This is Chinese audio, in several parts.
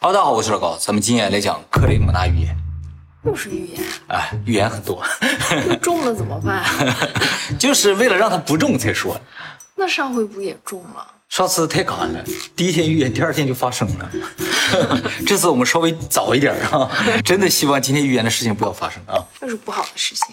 哈喽，大家好，我是老高，咱们今天来讲克雷姆纳预言。又是预言，哎，预言很多，又中了怎么办？就是为了让他不中才说。那上回不也中了？上次太赶了，第一天预言，第二天就发生了。这次我们稍微早一点啊，真的希望今天预言的事情不要发生啊。又是不好的事情。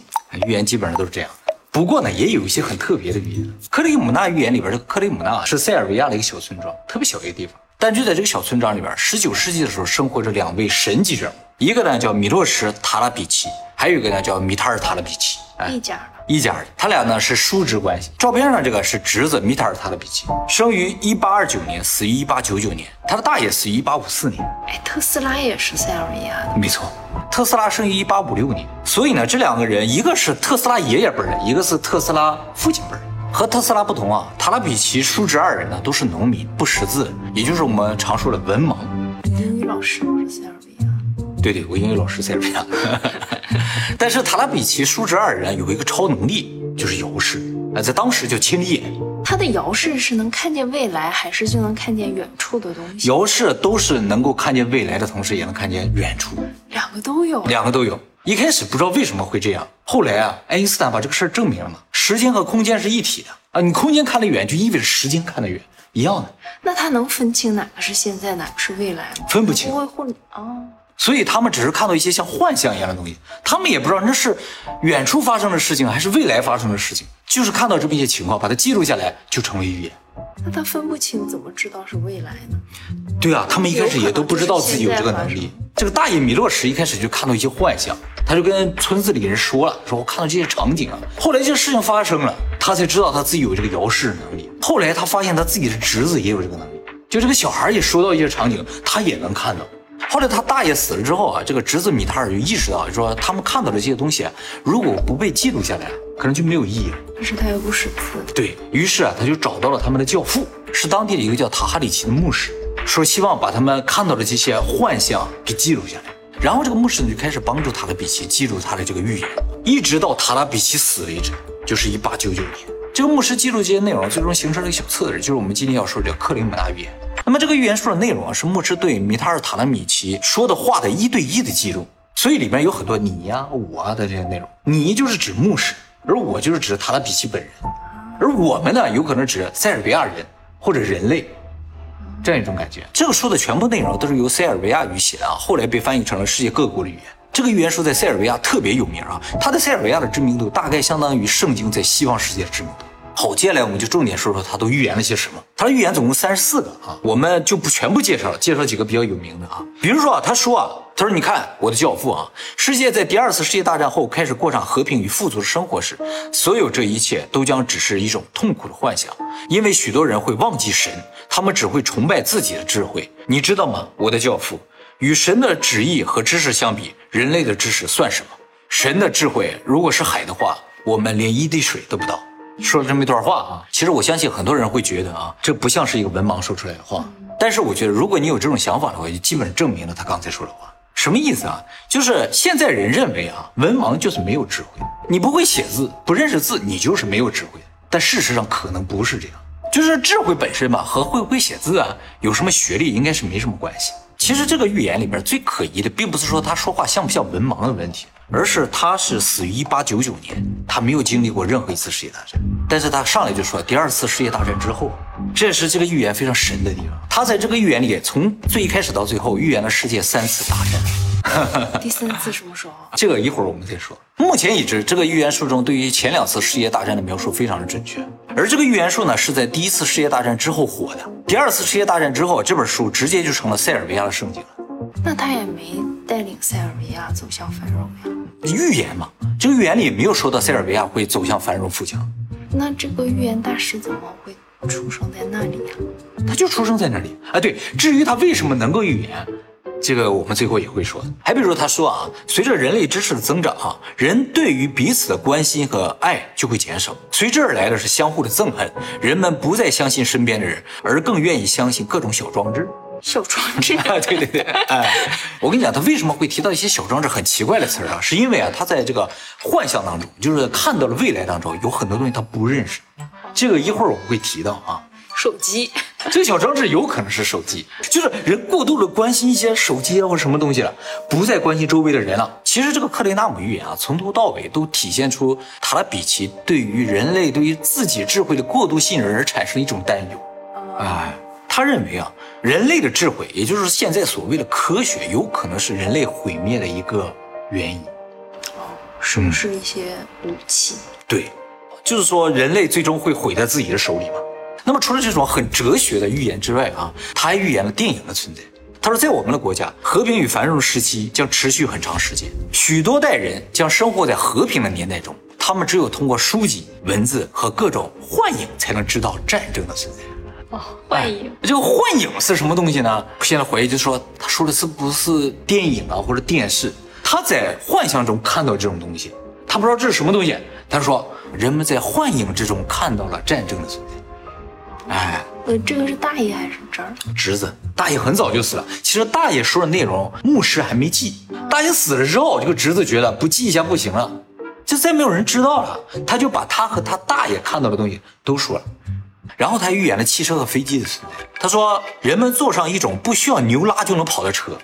预言基本上都是这样。不过呢，也有一些很特别的预言。克雷姆纳预言里边，的克雷姆纳是塞尔维亚的一个小村庄，特别小一个地方。但就在这个小村庄里边，十九世纪的时候生活着两位神级人物，一个呢叫米洛什·塔拉比奇，还有一个呢叫米塔尔·塔拉比奇，一家的。一家的，他俩呢是叔侄关系。照片上这个是侄子米塔尔·塔拉比奇，生于一八二九年，死于一八九九年。他的大爷死于一八五四年。哎，特斯拉也是塞尔维亚的。没错，特斯拉生于一八五六年。所以呢，这两个人，一个是特斯拉爷爷辈的，一个是特斯拉父亲辈。和特斯拉不同啊，塔拉比奇叔侄二人呢都是农民，不识字，也就是我们常说的文盲。英语老师都是塞尔维亚。对对，我英语老师塞尔维亚。但是塔拉比奇叔侄二人有一个超能力，就是遥视，啊，在当时就亲眼。他的遥视是能看见未来，还是就能看见远处的东西？遥视都是能够看见未来的同时，也能看见远处。两个都有。两个都有。一开始不知道为什么会这样，后来啊，爱因斯坦把这个事儿证明了嘛，时间和空间是一体的啊，你空间看得远，就意味着时间看得远，一样的。那他能分清哪个是现在，哪个是未来吗？分不清，不会混啊。所以他们只是看到一些像幻象一样的东西，他们也不知道那是远处发生的事情还是未来发生的事情，就是看到这么一些情况，把它记录下来，就成为预言。那他分不清，怎么知道是未来呢？对啊，他们一开始也都不知道自己有这个能力。这个大爷米洛什一开始就看到一些幻象，他就跟村子里人说了，说我看到这些场景啊。后来这个事情发生了，他才知道他自己有这个遥视能力。后来他发现他自己的侄子也有这个能力，就这个小孩也说到一些场景，他也能看到。后来他大爷死了之后啊，这个侄子米塔尔就意识到，说他们看到的这些东西，如果不被记录下来，可能就没有意义了。可是他又不识字，对于是啊，他就找到了他们的教父，是当地的一个叫塔哈里奇的牧师，说希望把他们看到的这些幻象给记录下来。然后这个牧师呢就开始帮助塔拉比奇记录他的这个预言，一直到塔拉比奇死为止，就是一八九九年。这个牧师记录这些内容，最终形成了一个小册子，就是我们今天要说的克林姆纳预言。那么这个预言书的内容啊，是牧师对米塔尔塔拉米奇说的话的一对一的记录，所以里面有很多你呀、我啊的这些内容。你就是指牧师，而我就是指他的笔记本人，而我们呢，有可能指塞尔维亚人或者人类，这样一种感觉。这个书的全部内容都是由塞尔维亚语写的啊，后来被翻译成了世界各国的语言。这个预言书在塞尔维亚特别有名啊，它在塞尔维亚的知名度大概相当于圣经在西方世界的知名度。好，接下来我们就重点说说他都预言了些什么。他的预言总共三十四个啊，我们就不全部介绍了，介绍几个比较有名的啊。比如说啊，他说啊，他说你看我的教父啊，世界在第二次世界大战后开始过上和平与富足的生活时，所有这一切都将只是一种痛苦的幻想，因为许多人会忘记神，他们只会崇拜自己的智慧。你知道吗，我的教父？与神的旨意和知识相比，人类的知识算什么？神的智慧如果是海的话，我们连一滴水都不到。说了这么一段话啊，其实我相信很多人会觉得啊，这不像是一个文盲说出来的话。但是我觉得，如果你有这种想法的话，就基本证明了他刚才说的话。什么意思啊？就是现在人认为啊，文盲就是没有智慧，你不会写字，不认识字，你就是没有智慧。但事实上可能不是这样，就是智慧本身嘛，和会不会写字啊，有什么学历应该是没什么关系。其实这个预言里边最可疑的，并不是说他说话像不像文盲的问题。而是他是死于一八九九年，他没有经历过任何一次世界大战，但是他上来就说第二次世界大战之后，这是这个预言非常神的地方。他在这个预言里，从最开始到最后预言了世界三次大战。第三次什么时候？这个一会儿我们再说。目前已知，这个预言书中对于前两次世界大战的描述非常的准确，而这个预言书呢是在第一次世界大战之后火的。第二次世界大战之后，这本书直接就成了塞尔维亚的圣经了。那他也没带领塞尔维亚走向繁荣呀？预言嘛，这个预言里没有说到塞尔维亚会走向繁荣富强。那这个预言大师怎么会出生在那里呀？他就出生在那里啊。对，至于他为什么能够预言，这个我们最后也会说。还比如他说啊，随着人类知识的增长啊，人对于彼此的关心和爱就会减少，随之而来的是相互的憎恨。人们不再相信身边的人，而更愿意相信各种小装置。小装置 啊，对对对，哎，我跟你讲，他为什么会提到一些小装置很奇怪的词儿啊？是因为啊，他在这个幻象当中，就是看到了未来当中有很多东西他不认识，这个一会儿我会提到啊。手机，这个小装置有可能是手机，就是人过度的关心一些手机啊或者什么东西了，不再关心周围的人了。其实这个克雷纳姆预言啊，从头到尾都体现出塔拉比奇对于人类对于自己智慧的过度信任而产生一种担忧。哎，他认为啊，人类的智慧，也就是现在所谓的科学，有可能是人类毁灭的一个原因。哦是不是一些武器？对，就是说人类最终会毁在自己的手里嘛。那么除了这种很哲学的预言之外啊，他还预言了电影的存在。他说，在我们的国家，和平与繁荣时期将持续很长时间，许多代人将生活在和平的年代中。他们只有通过书籍、文字和各种幻影，才能知道战争的存在。哦，幻影。这个幻影是什么东西呢？现在怀疑就是说，他说的是不是电影啊，或者电视？他在幻象中看到这种东西，他不知道这是什么东西。他说，人们在幻影之中看到了战争的存在。哎，呃，这个是大爷还是侄儿？侄子，大爷很早就死了。其实大爷说的内容，牧师还没记。大爷死了之后，这个侄子觉得不记一下不行了，就再没有人知道了。他就把他和他大爷看到的东西都说了。然后他预言了汽车和飞机的存在。他说，人们坐上一种不需要牛拉就能跑的车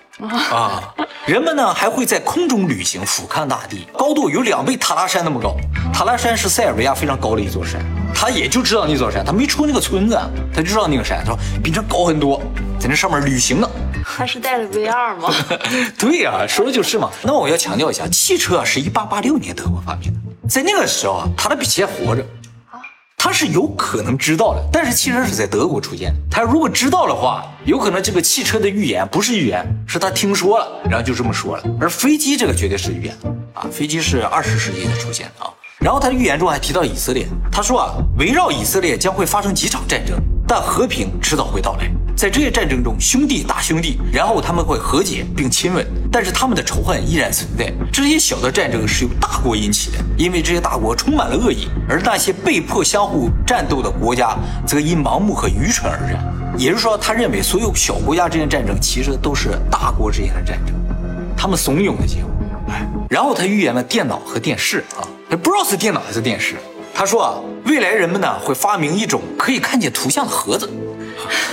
啊。人们呢还会在空中旅行，俯瞰大地，高度有两倍塔拉山那么高。塔拉山是塞尔维亚非常高的一座山，他也就知道那座山，他没出那个村子，他就知道那个山，他说比这高很多，在那上面旅行呢。他是带了 VR 吗？对呀，说的就是嘛。那我要强调一下，汽车是一八八六年德国发明的，在那个时候啊，他的比奇还活着。他是有可能知道的，但是汽车是在德国出现的。他如果知道的话，有可能这个汽车的预言不是预言，是他听说了，然后就这么说了。而飞机这个绝对是预言啊，飞机是二十世纪才出现的啊。然后他预言中还提到以色列，他说啊，围绕以色列将会发生几场战争，但和平迟早会到来。在这些战争中，兄弟打兄弟，然后他们会和解并亲吻，但是他们的仇恨依然存在。这些小的战争是由大国引起的，因为这些大国充满了恶意，而那些被迫相互战斗的国家则因盲目和愚蠢而战。也就是说，他认为所有小国家之间的战争其实都是大国之间的战争，他们怂恿的结果。哎，然后他预言了电脑和电视啊，不知道是电脑还是电视。他说啊，未来人们呢会发明一种可以看见图像的盒子。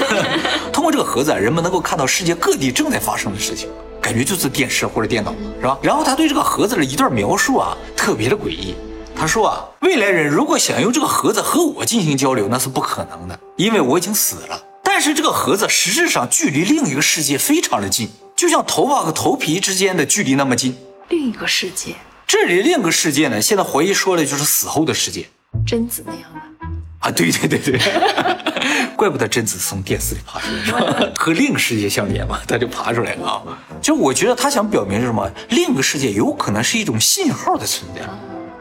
通过这个盒子，人们能够看到世界各地正在发生的事情，感觉就是电视或者电脑，是吧？然后他对这个盒子的一段描述啊，特别的诡异。他说啊，未来人如果想用这个盒子和我进行交流，那是不可能的，因为我已经死了。但是这个盒子实质上距离另一个世界非常的近，就像头发和头皮之间的距离那么近。另一个世界，这里另一个世界呢？现在怀疑说的就是死后的世界，贞子那样的。啊，对对对对，怪不得贞子从电视里爬出来，和另一个世界相连嘛，他就爬出来了啊。就我觉得他想表明是什么？另一个世界有可能是一种信号的存在，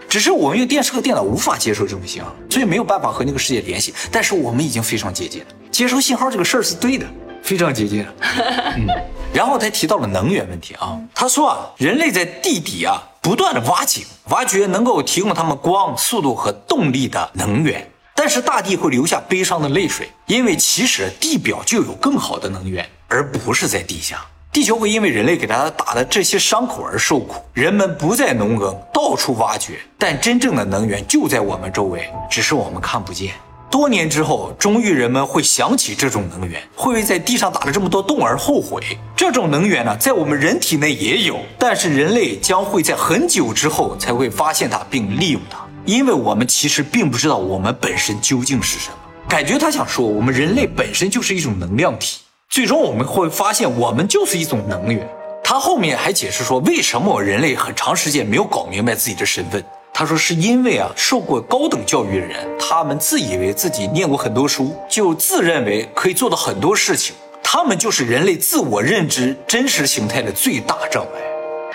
只是我们用电视和电脑无法接受这种信号，所以没有办法和那个世界联系。但是我们已经非常接近了，接收信号这个事儿是对的，非常接近了。嗯，然后他提到了能源问题啊，他说啊，人类在地底啊不断的挖井，挖掘能够提供他们光、速度和动力的能源。但是大地会流下悲伤的泪水，因为其实地表就有更好的能源，而不是在地下。地球会因为人类给它打的这些伤口而受苦。人们不再农耕，到处挖掘，但真正的能源就在我们周围，只是我们看不见。多年之后，终于人们会想起这种能源，会为在地上打了这么多洞而后悔。这种能源呢，在我们人体内也有，但是人类将会在很久之后才会发现它并利用它。因为我们其实并不知道我们本身究竟是什么，感觉他想说我们人类本身就是一种能量体，最终我们会发现我们就是一种能源。他后面还解释说，为什么人类很长时间没有搞明白自己的身份。他说是因为啊，受过高等教育的人，他们自以为自己念过很多书，就自认为可以做到很多事情，他们就是人类自我认知真实形态的最大障碍。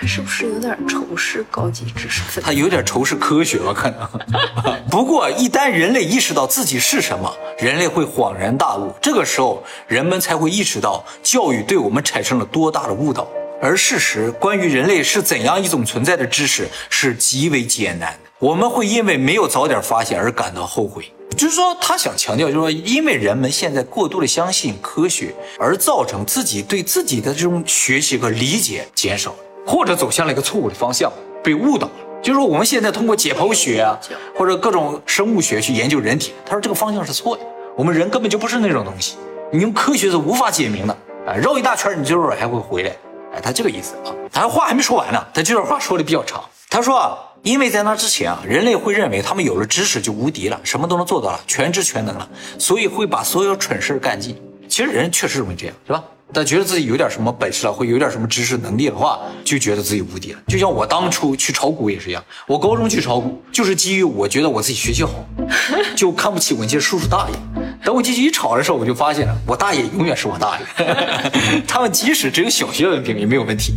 他是不是有点仇视高级知识分子？他有点仇视科学，吧可能。不过，一旦人类意识到自己是什么，人类会恍然大悟。这个时候，人们才会意识到教育对我们产生了多大的误导。而事实，关于人类是怎样一种存在的知识是极为艰难的。我们会因为没有早点发现而感到后悔。就是说，他想强调，就是说，因为人们现在过度的相信科学，而造成自己对自己的这种学习和理解减少。或者走向了一个错误的方向，被误导了。就是说，我们现在通过解剖学啊，或者各种生物学去研究人体，他说这个方向是错的。我们人根本就不是那种东西，你用科学是无法解明的。啊，绕一大圈，你就是还会回来。哎，他这个意思啊，他话还没说完呢，他这段话说的比较长。他说啊，因为在那之前啊，人类会认为他们有了知识就无敌了，什么都能做到了，全知全能了，所以会把所有蠢事干尽。其实人确实容易这样，是吧？但觉得自己有点什么本事了，会有点什么知识能力的话，就觉得自己无敌了。就像我当初去炒股也是一样，我高中去炒股就是基于我觉得我自己学习好，就看不起我那些叔叔大爷。等我进去一炒的时候，我就发现了，我大爷永远是我大爷，他们即使只有小学文凭也没有问题。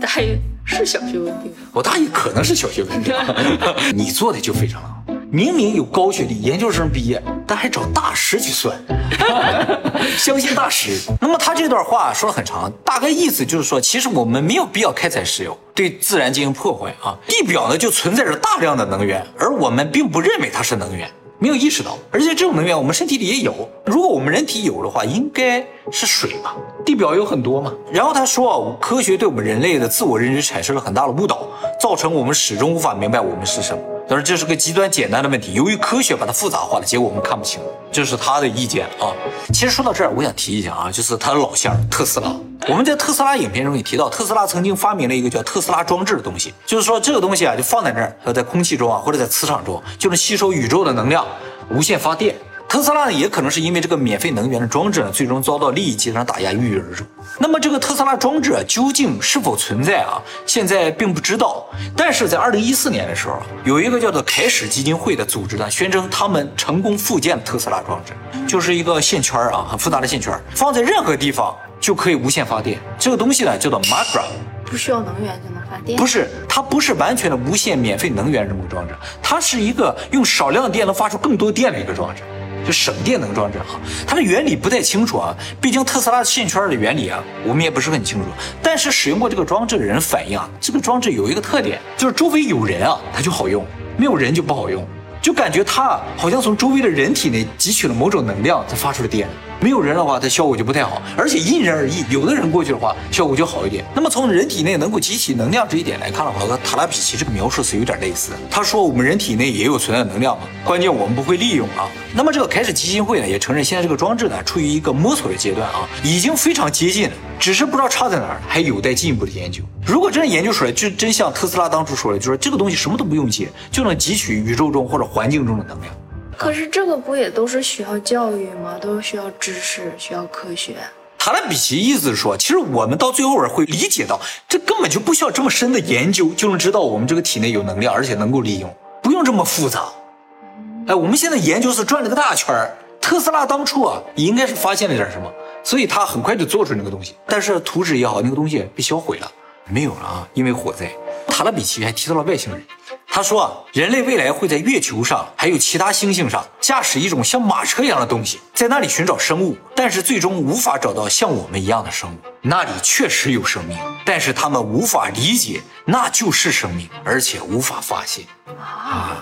大爷是小学文凭，我大爷可能是小学文凭，你做的就非常好。明明有高学历，研究生毕业，但还找大师去算，相信大师。那么他这段话说的很长，大概意思就是说，其实我们没有必要开采石油，对自然进行破坏啊。地表呢就存在着大量的能源，而我们并不认为它是能源，没有意识到。而且这种能源我们身体里也有，如果我们人体有的话，应该是水吧？地表有很多嘛。然后他说，科学对我们人类的自我认知产生了很大的误导，造成我们始终无法明白我们是什么。但是这是个极端简单的问题，由于科学把它复杂化了，结果我们看不清。这是他的意见啊。其实说到这儿，我想提一下啊，就是他的老乡特斯拉。我们在特斯拉影片中也提到，特斯拉曾经发明了一个叫特斯拉装置的东西，就是说这个东西啊，就放在那儿，在空气中啊，或者在磁场中，就能吸收宇宙的能量，无限发电。特斯拉呢，也可能是因为这个免费能源的装置呢，最终遭到利益集团打压，郁郁而终。那么这个特斯拉装置啊，究竟是否存在啊？现在并不知道。但是在二零一四年的时候，有一个叫做凯始基金会的组织呢，宣称他们成功复建了特斯拉装置，就是一个线圈啊，很复杂的线圈，放在任何地方就可以无限发电。这个东西呢，叫做 Magra，不需要能源就能发电？不是，它不是完全的无限免费能源这么个装置，它是一个用少量的电能发出更多电的一个装置。就省电能装置哈，它的原理不太清楚啊，毕竟特斯拉线圈的原理啊，我们也不是很清楚。但是使用过这个装置的人反映啊，这个装置有一个特点，就是周围有人啊，它就好用；没有人就不好用，就感觉它好像从周围的人体内汲取了某种能量才发出的电。没有人的话，它效果就不太好，而且因人而异。有的人过去的话，效果就好一点。那么从人体内能够集体能量这一点来看的话，和塔拉比奇这个描述是有点类似。他说我们人体内也有存在能量嘛，关键我们不会利用啊。那么这个开始基金会呢，也承认现在这个装置呢处于一个摸索的阶段啊，已经非常接近了，只是不知道差在哪儿，还有待进一步的研究。如果真的研究出来，就真像特斯拉当初说的，就说这个东西什么都不用接，就能汲取宇宙中或者环境中的能量。可是这个不也都是需要教育吗？都是需要知识，需要科学。塔拉比奇意思是说，其实我们到最后会理解到，这根本就不需要这么深的研究，就能知道我们这个体内有能量，而且能够利用，不用这么复杂。哎，我们现在研究是转了个大圈儿。特斯拉当初啊，应该是发现了点什么，所以他很快就做出那个东西。但是图纸也好，那个东西被销毁了，没有了啊，因为火灾。塔拉比奇还提到了外星人。他说啊，人类未来会在月球上还有其他星星上驾驶一种像马车一样的东西，在那里寻找生物，但是最终无法找到像我们一样的生物。那里确实有生命，但是他们无法理解那就是生命，而且无法发现啊。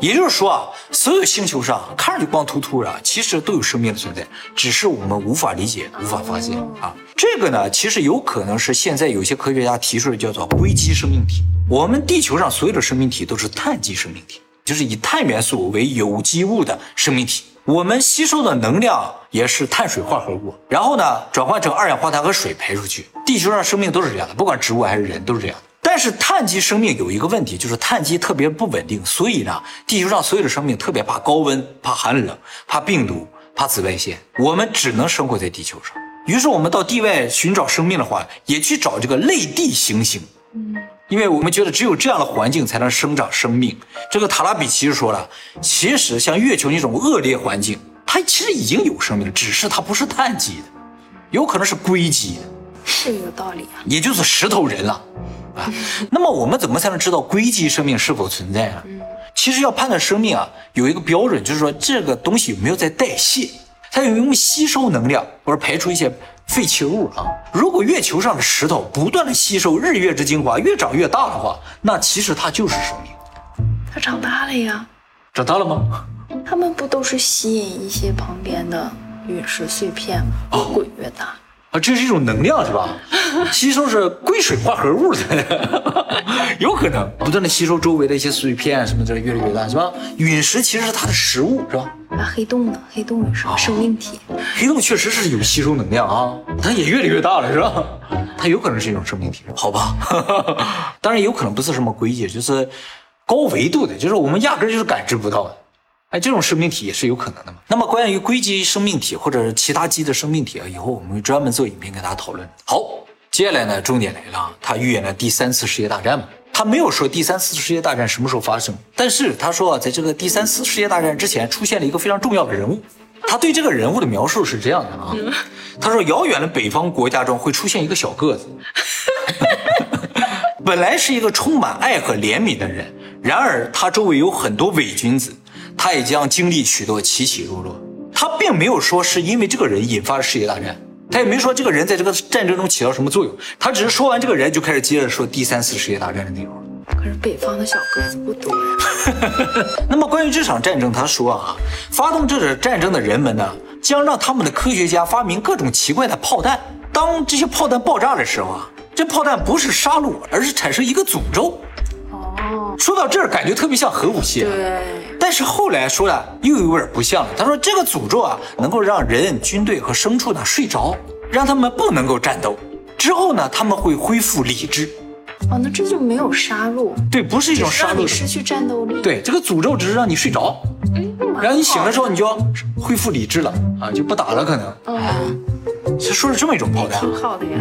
也就是说啊，所有星球上看上去光秃秃的，其实都有生命的存在，只是我们无法理解、无法发现啊。这个呢，其实有可能是现在有些科学家提出的叫做硅基生命体。我们地球上所有的生命体都是碳基生命体，就是以碳元素为有机物的生命体。我们吸收的能量也是碳水化合物，然后呢转换成二氧化碳和水排出去。地球上生命都是这样的，不管植物还是人都是这样。但是碳基生命有一个问题，就是碳基特别不稳定，所以呢，地球上所有的生命特别怕高温、怕寒冷、怕病毒、怕紫外线，我们只能生活在地球上。于是我们到地外寻找生命的话，也去找这个类地行星，嗯，因为我们觉得只有这样的环境才能生长生命。这个塔拉比奇说了，其实像月球那种恶劣环境，它其实已经有生命了，只是它不是碳基的，有可能是硅基的，是有道理啊，也就是石头人了。啊，那么我们怎么才能知道硅基生命是否存在啊？其实要判断生命啊，有一个标准，就是说这个东西有没有在代谢，它有没有吸收能量或者排出一些废弃物啊。如果月球上的石头不断的吸收日月之精华，越长越大的话，那其实它就是生命。它长大了呀？长大了吗？它们不都是吸引一些旁边的陨石碎片吗？越滚越大。这是一种能量是吧？吸收是硅水化合物的，有可能不断的吸收周围的一些碎片什么的，越来越大，是吧？陨石其实是它的食物，是吧？那黑洞呢？黑洞也是个生命体。黑洞确实是有吸收能量啊，它也越来越大了，是吧？它有可能是一种生命体，好吧？当然有可能不是什么硅基，就是高维度的，就是我们压根儿就是感知不到的。哎，这种生命体也是有可能的嘛。那么关于硅基生命体或者是其他基的生命体啊，以后我们会专门做影片跟大家讨论。好，接下来呢，重点来了啊，他预言了第三次世界大战嘛。他没有说第三次世界大战什么时候发生，但是他说啊，在这个第三次世界大战之前出现了一个非常重要的人物。他对这个人物的描述是这样的啊，他说遥远的北方国家中会出现一个小个子，本来是一个充满爱和怜悯的人，然而他周围有很多伪君子，他也将经历许多起起落落。他并没有说是因为这个人引发了世界大战，他也没说这个人在这个战争中起到什么作用，他只是说完这个人就开始接着说第三次世界大战的内容。可是北方的小个子不多呀。那么关于这场战争，他说啊，发动这场战争的人们呢，将让他们的科学家发明各种奇怪的炮弹。当这些炮弹爆炸的时候啊，这炮弹不是杀戮，而是产生一个诅咒。哦，说到这儿，感觉特别像核武器。啊对，但是后来说了，又有点不像了。他说这个诅咒啊，能够让人、军队和牲畜呢睡着，让他们不能够战斗。之后呢，他们会恢复理智。哦，那这就没有杀戮，对，不是一种杀戮。让你失去战斗力。，对，这个诅咒只是让你睡着，然后你醒了之后你就要恢复理智了啊，就不打了可能。的嗯，是说是这么一种炮弹，挺好的呀。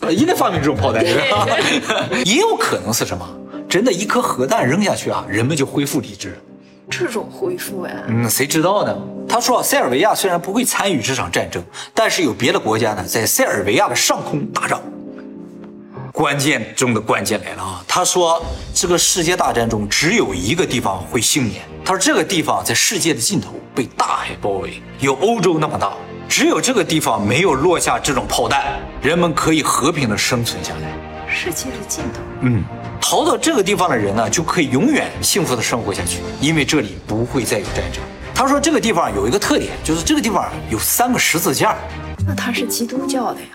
呃，应该发明这种炮弹，也有可能是什么？真的一颗核弹扔下去啊，人们就恢复理智。这种恢复呀，嗯，谁知道呢？他说啊，塞尔维亚虽然不会参与这场战争，但是有别的国家呢在塞尔维亚的上空打仗。关键中的关键来了啊！他说，这个世界大战中只有一个地方会幸免。他说，这个地方在世界的尽头被大海包围，有欧洲那么大，只有这个地方没有落下这种炮弹，人们可以和平的生存下来。世界的尽头。嗯，逃到这个地方的人呢，就可以永远幸福的生活下去，因为这里不会再有战争。他说这个地方有一个特点，就是这个地方有三个十字架，那他是基督教的呀？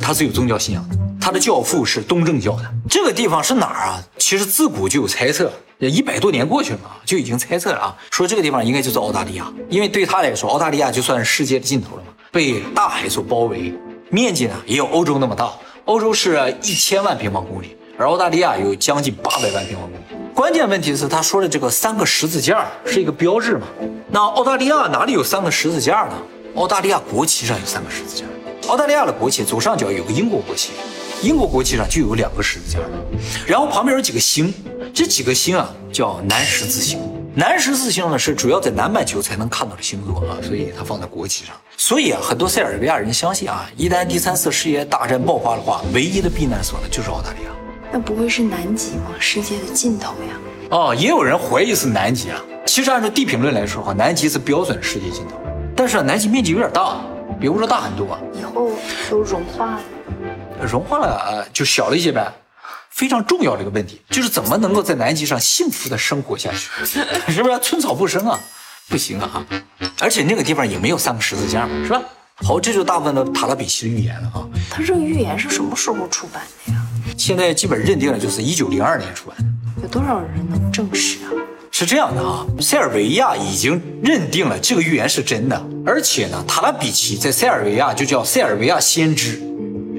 他是有宗教信仰的，他的教父是东正教的。这个地方是哪儿啊？其实自古就有猜测，一百多年过去了嘛，就已经猜测了啊，说这个地方应该就是澳大利亚，因为对他来说，澳大利亚就算是世界的尽头了嘛，被大海所包围，面积呢也有欧洲那么大，欧洲是一千万平方公里，而澳大利亚有将近八百万平方公里。关键问题是，他说的这个三个十字架是一个标志嘛？那澳大利亚哪里有三个十字架呢？澳大利亚国旗上有三个十字架。澳大利亚的国旗左上角有个英国国旗，英国国旗上就有两个十字架，然后旁边有几个星，这几个星啊叫南十字星。南十字星呢是主要在南半球才能看到的星座啊，所以它放在国旗上。所以啊，很多塞尔维亚人相信啊，一旦第三次世界大战爆发的话，唯一的避难所呢就是澳大利亚。那不会是南极吗？世界的尽头呀？哦，也有人怀疑是南极啊。其实按照地平论来说的话，南极是标准世界尽头，但是啊南极面积有点大，比欧洲大很多啊。以后都融化了。融化了啊，就小了一些呗。非常重要的一个问题就是怎么能够在南极上幸福的生活下去，是不是？寸草不生啊，不行啊！而且那个地方也没有三个十字架嘛，是吧？好，这就大部分的塔拉比奇的预言了啊。他这个预言是什么时候出版的呀？现在基本认定了就是一九零二年出版的。有多少人能证实啊？是这样的啊，塞尔维亚已经认定了这个预言是真的，而且呢，塔拉比奇在塞尔维亚就叫塞尔维亚先知，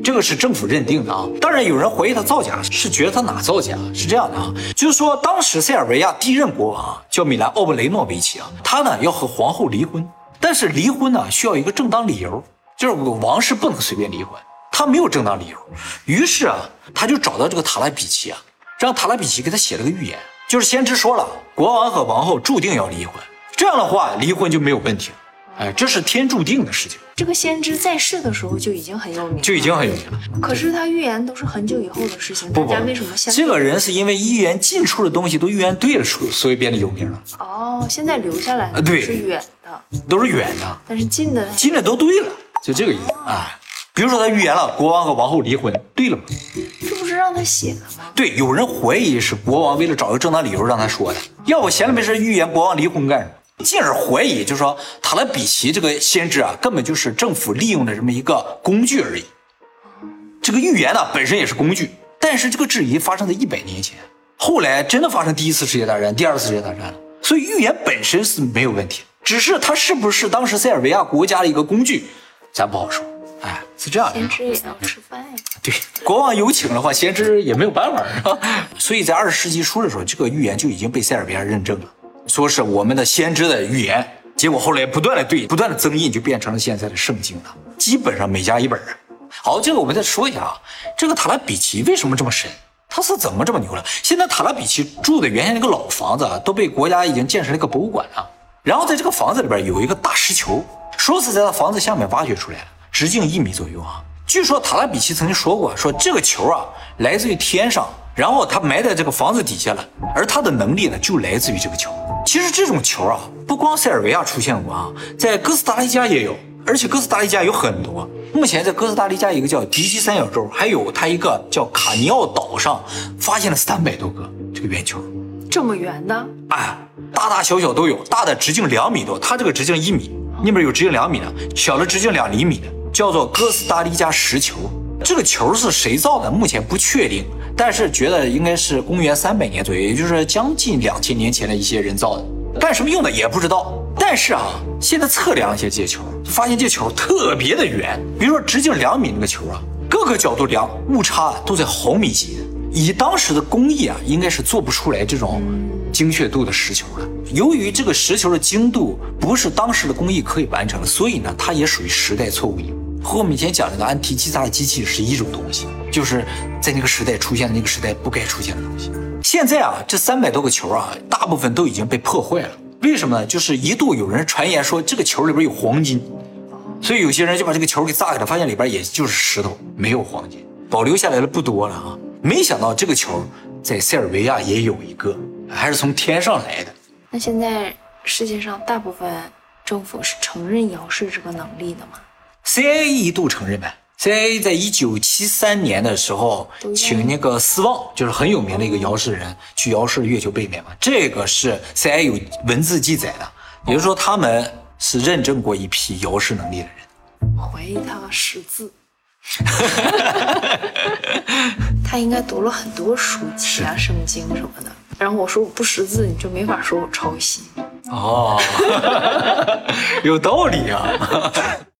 这个是政府认定的啊。当然有人怀疑他造假，是觉得他哪造假？是这样的啊，就是说当时塞尔维亚第一任国王啊叫米兰奥布雷诺维奇啊，他呢要和皇后离婚，但是离婚呢需要一个正当理由，就是王室不能随便离婚，他没有正当理由，于是啊他就找到这个塔拉比奇啊，让塔拉比奇给他写了个预言。就是先知说了，国王和王后注定要离婚，这样的话离婚就没有问题了。哎，这是天注定的事情，这个先知在世的时候就已经很有名，就已经很有名了。可是他预言都是很久以后的事情，大家为什么相信？这个人是因为预言近处的东西都预言对了，所所以变得有名了，哦，现在留下来的啊对是远的，都是远的，但是近的近的都对了，就这个意思。哎，比如说他预言了国王和王后离婚，对了吗？这不是让他写的吗？对，有人怀疑是国王为了找个正当理由让他说的，要不闲了没事预言国王离婚干什么？进而怀疑，就是说塔拉比奇这个先知啊，根本就是政府利用的这么一个工具而已。这个预言呢本身也是工具，但是这个质疑发生在一百年前，后来真的发生第一次世界大战、第二次世界大战了，所以预言本身是没有问题，只是它是不是当时塞尔维亚国家的一个工具，咱不好说。哎，是这样的。先知也要吃饭呀。对，国王有请的话，先知也没有办法，是吧？所以在二十世纪初的时候，这个预言就已经被塞尔维亚认证了，说是我们的先知的预言。结果后来不断的对，不断的增印，就变成了现在的圣经了，基本上每家一本啊。好，这个我们再说一下啊，这个塔拉比奇为什么这么神？他是怎么这么牛了？现在塔拉比奇住的原先那个老房子啊，都被国家已经建成了一个博物馆了。然后在这个房子里边有一个大石球，说是在他房子下面挖掘出来的，直径一米左右啊。据说塔拉比奇曾经说过，说这个球啊来自于天上，然后他埋在这个房子底下了，而他的能力呢就来自于这个球。其实这种球啊，不光塞尔维亚出现过啊，在哥斯达黎加也有，而且哥斯达黎加有很多。目前在哥斯达黎加一个叫迪基三角洲，还有它一个叫卡尼奥岛上，发现了三百多个这个圆球。这么圆的？哎，大大小小都有，大的直径两米多，它这个直径一米，那边有直径两米的，小的直径两厘米的，叫做哥斯达黎加石球。这个球是谁造的？目前不确定，但是觉得应该是公元三百年左右，也就是将近两千年前的一些人造的。干什么用的也不知道。但是啊，现在测量一些这些球，发现这球特别的圆。比如说直径两米那个球啊，各个角度量误差都在毫米级。以当时的工艺啊，应该是做不出来这种精确度的石球的。由于这个石球的精度不是当时的工艺可以完成的，所以呢，它也属于时代错误。和我们以前讲那个安提基萨的机器是一种东西，就是在那个时代出现的那个时代不该出现的东西。现在啊，这三百多个球啊，大部分都已经被破坏了。为什么呢？就是一度有人传言说这个球里边有黄金，所以有些人就把这个球给炸开了，发现里边也就是石头，没有黄金，保留下来的不多了啊。没想到这个球在塞尔维亚也有一个，还是从天上来的。那现在世界上大部分政府是承认遥视这个能力的吗？CIA 一度承认呗，CIA 在一九七三年的时候，请那个斯旺，就是很有名的一个遥视人，去遥视月球背面嘛。这个是 CIA 有文字记载的，也就是说他们是认证过一批遥视能力的人。怀疑他识字，他应该读了很多书籍啊、圣经什么的。然后我说我不识字，你就没法说我抄袭。哦，有道理啊。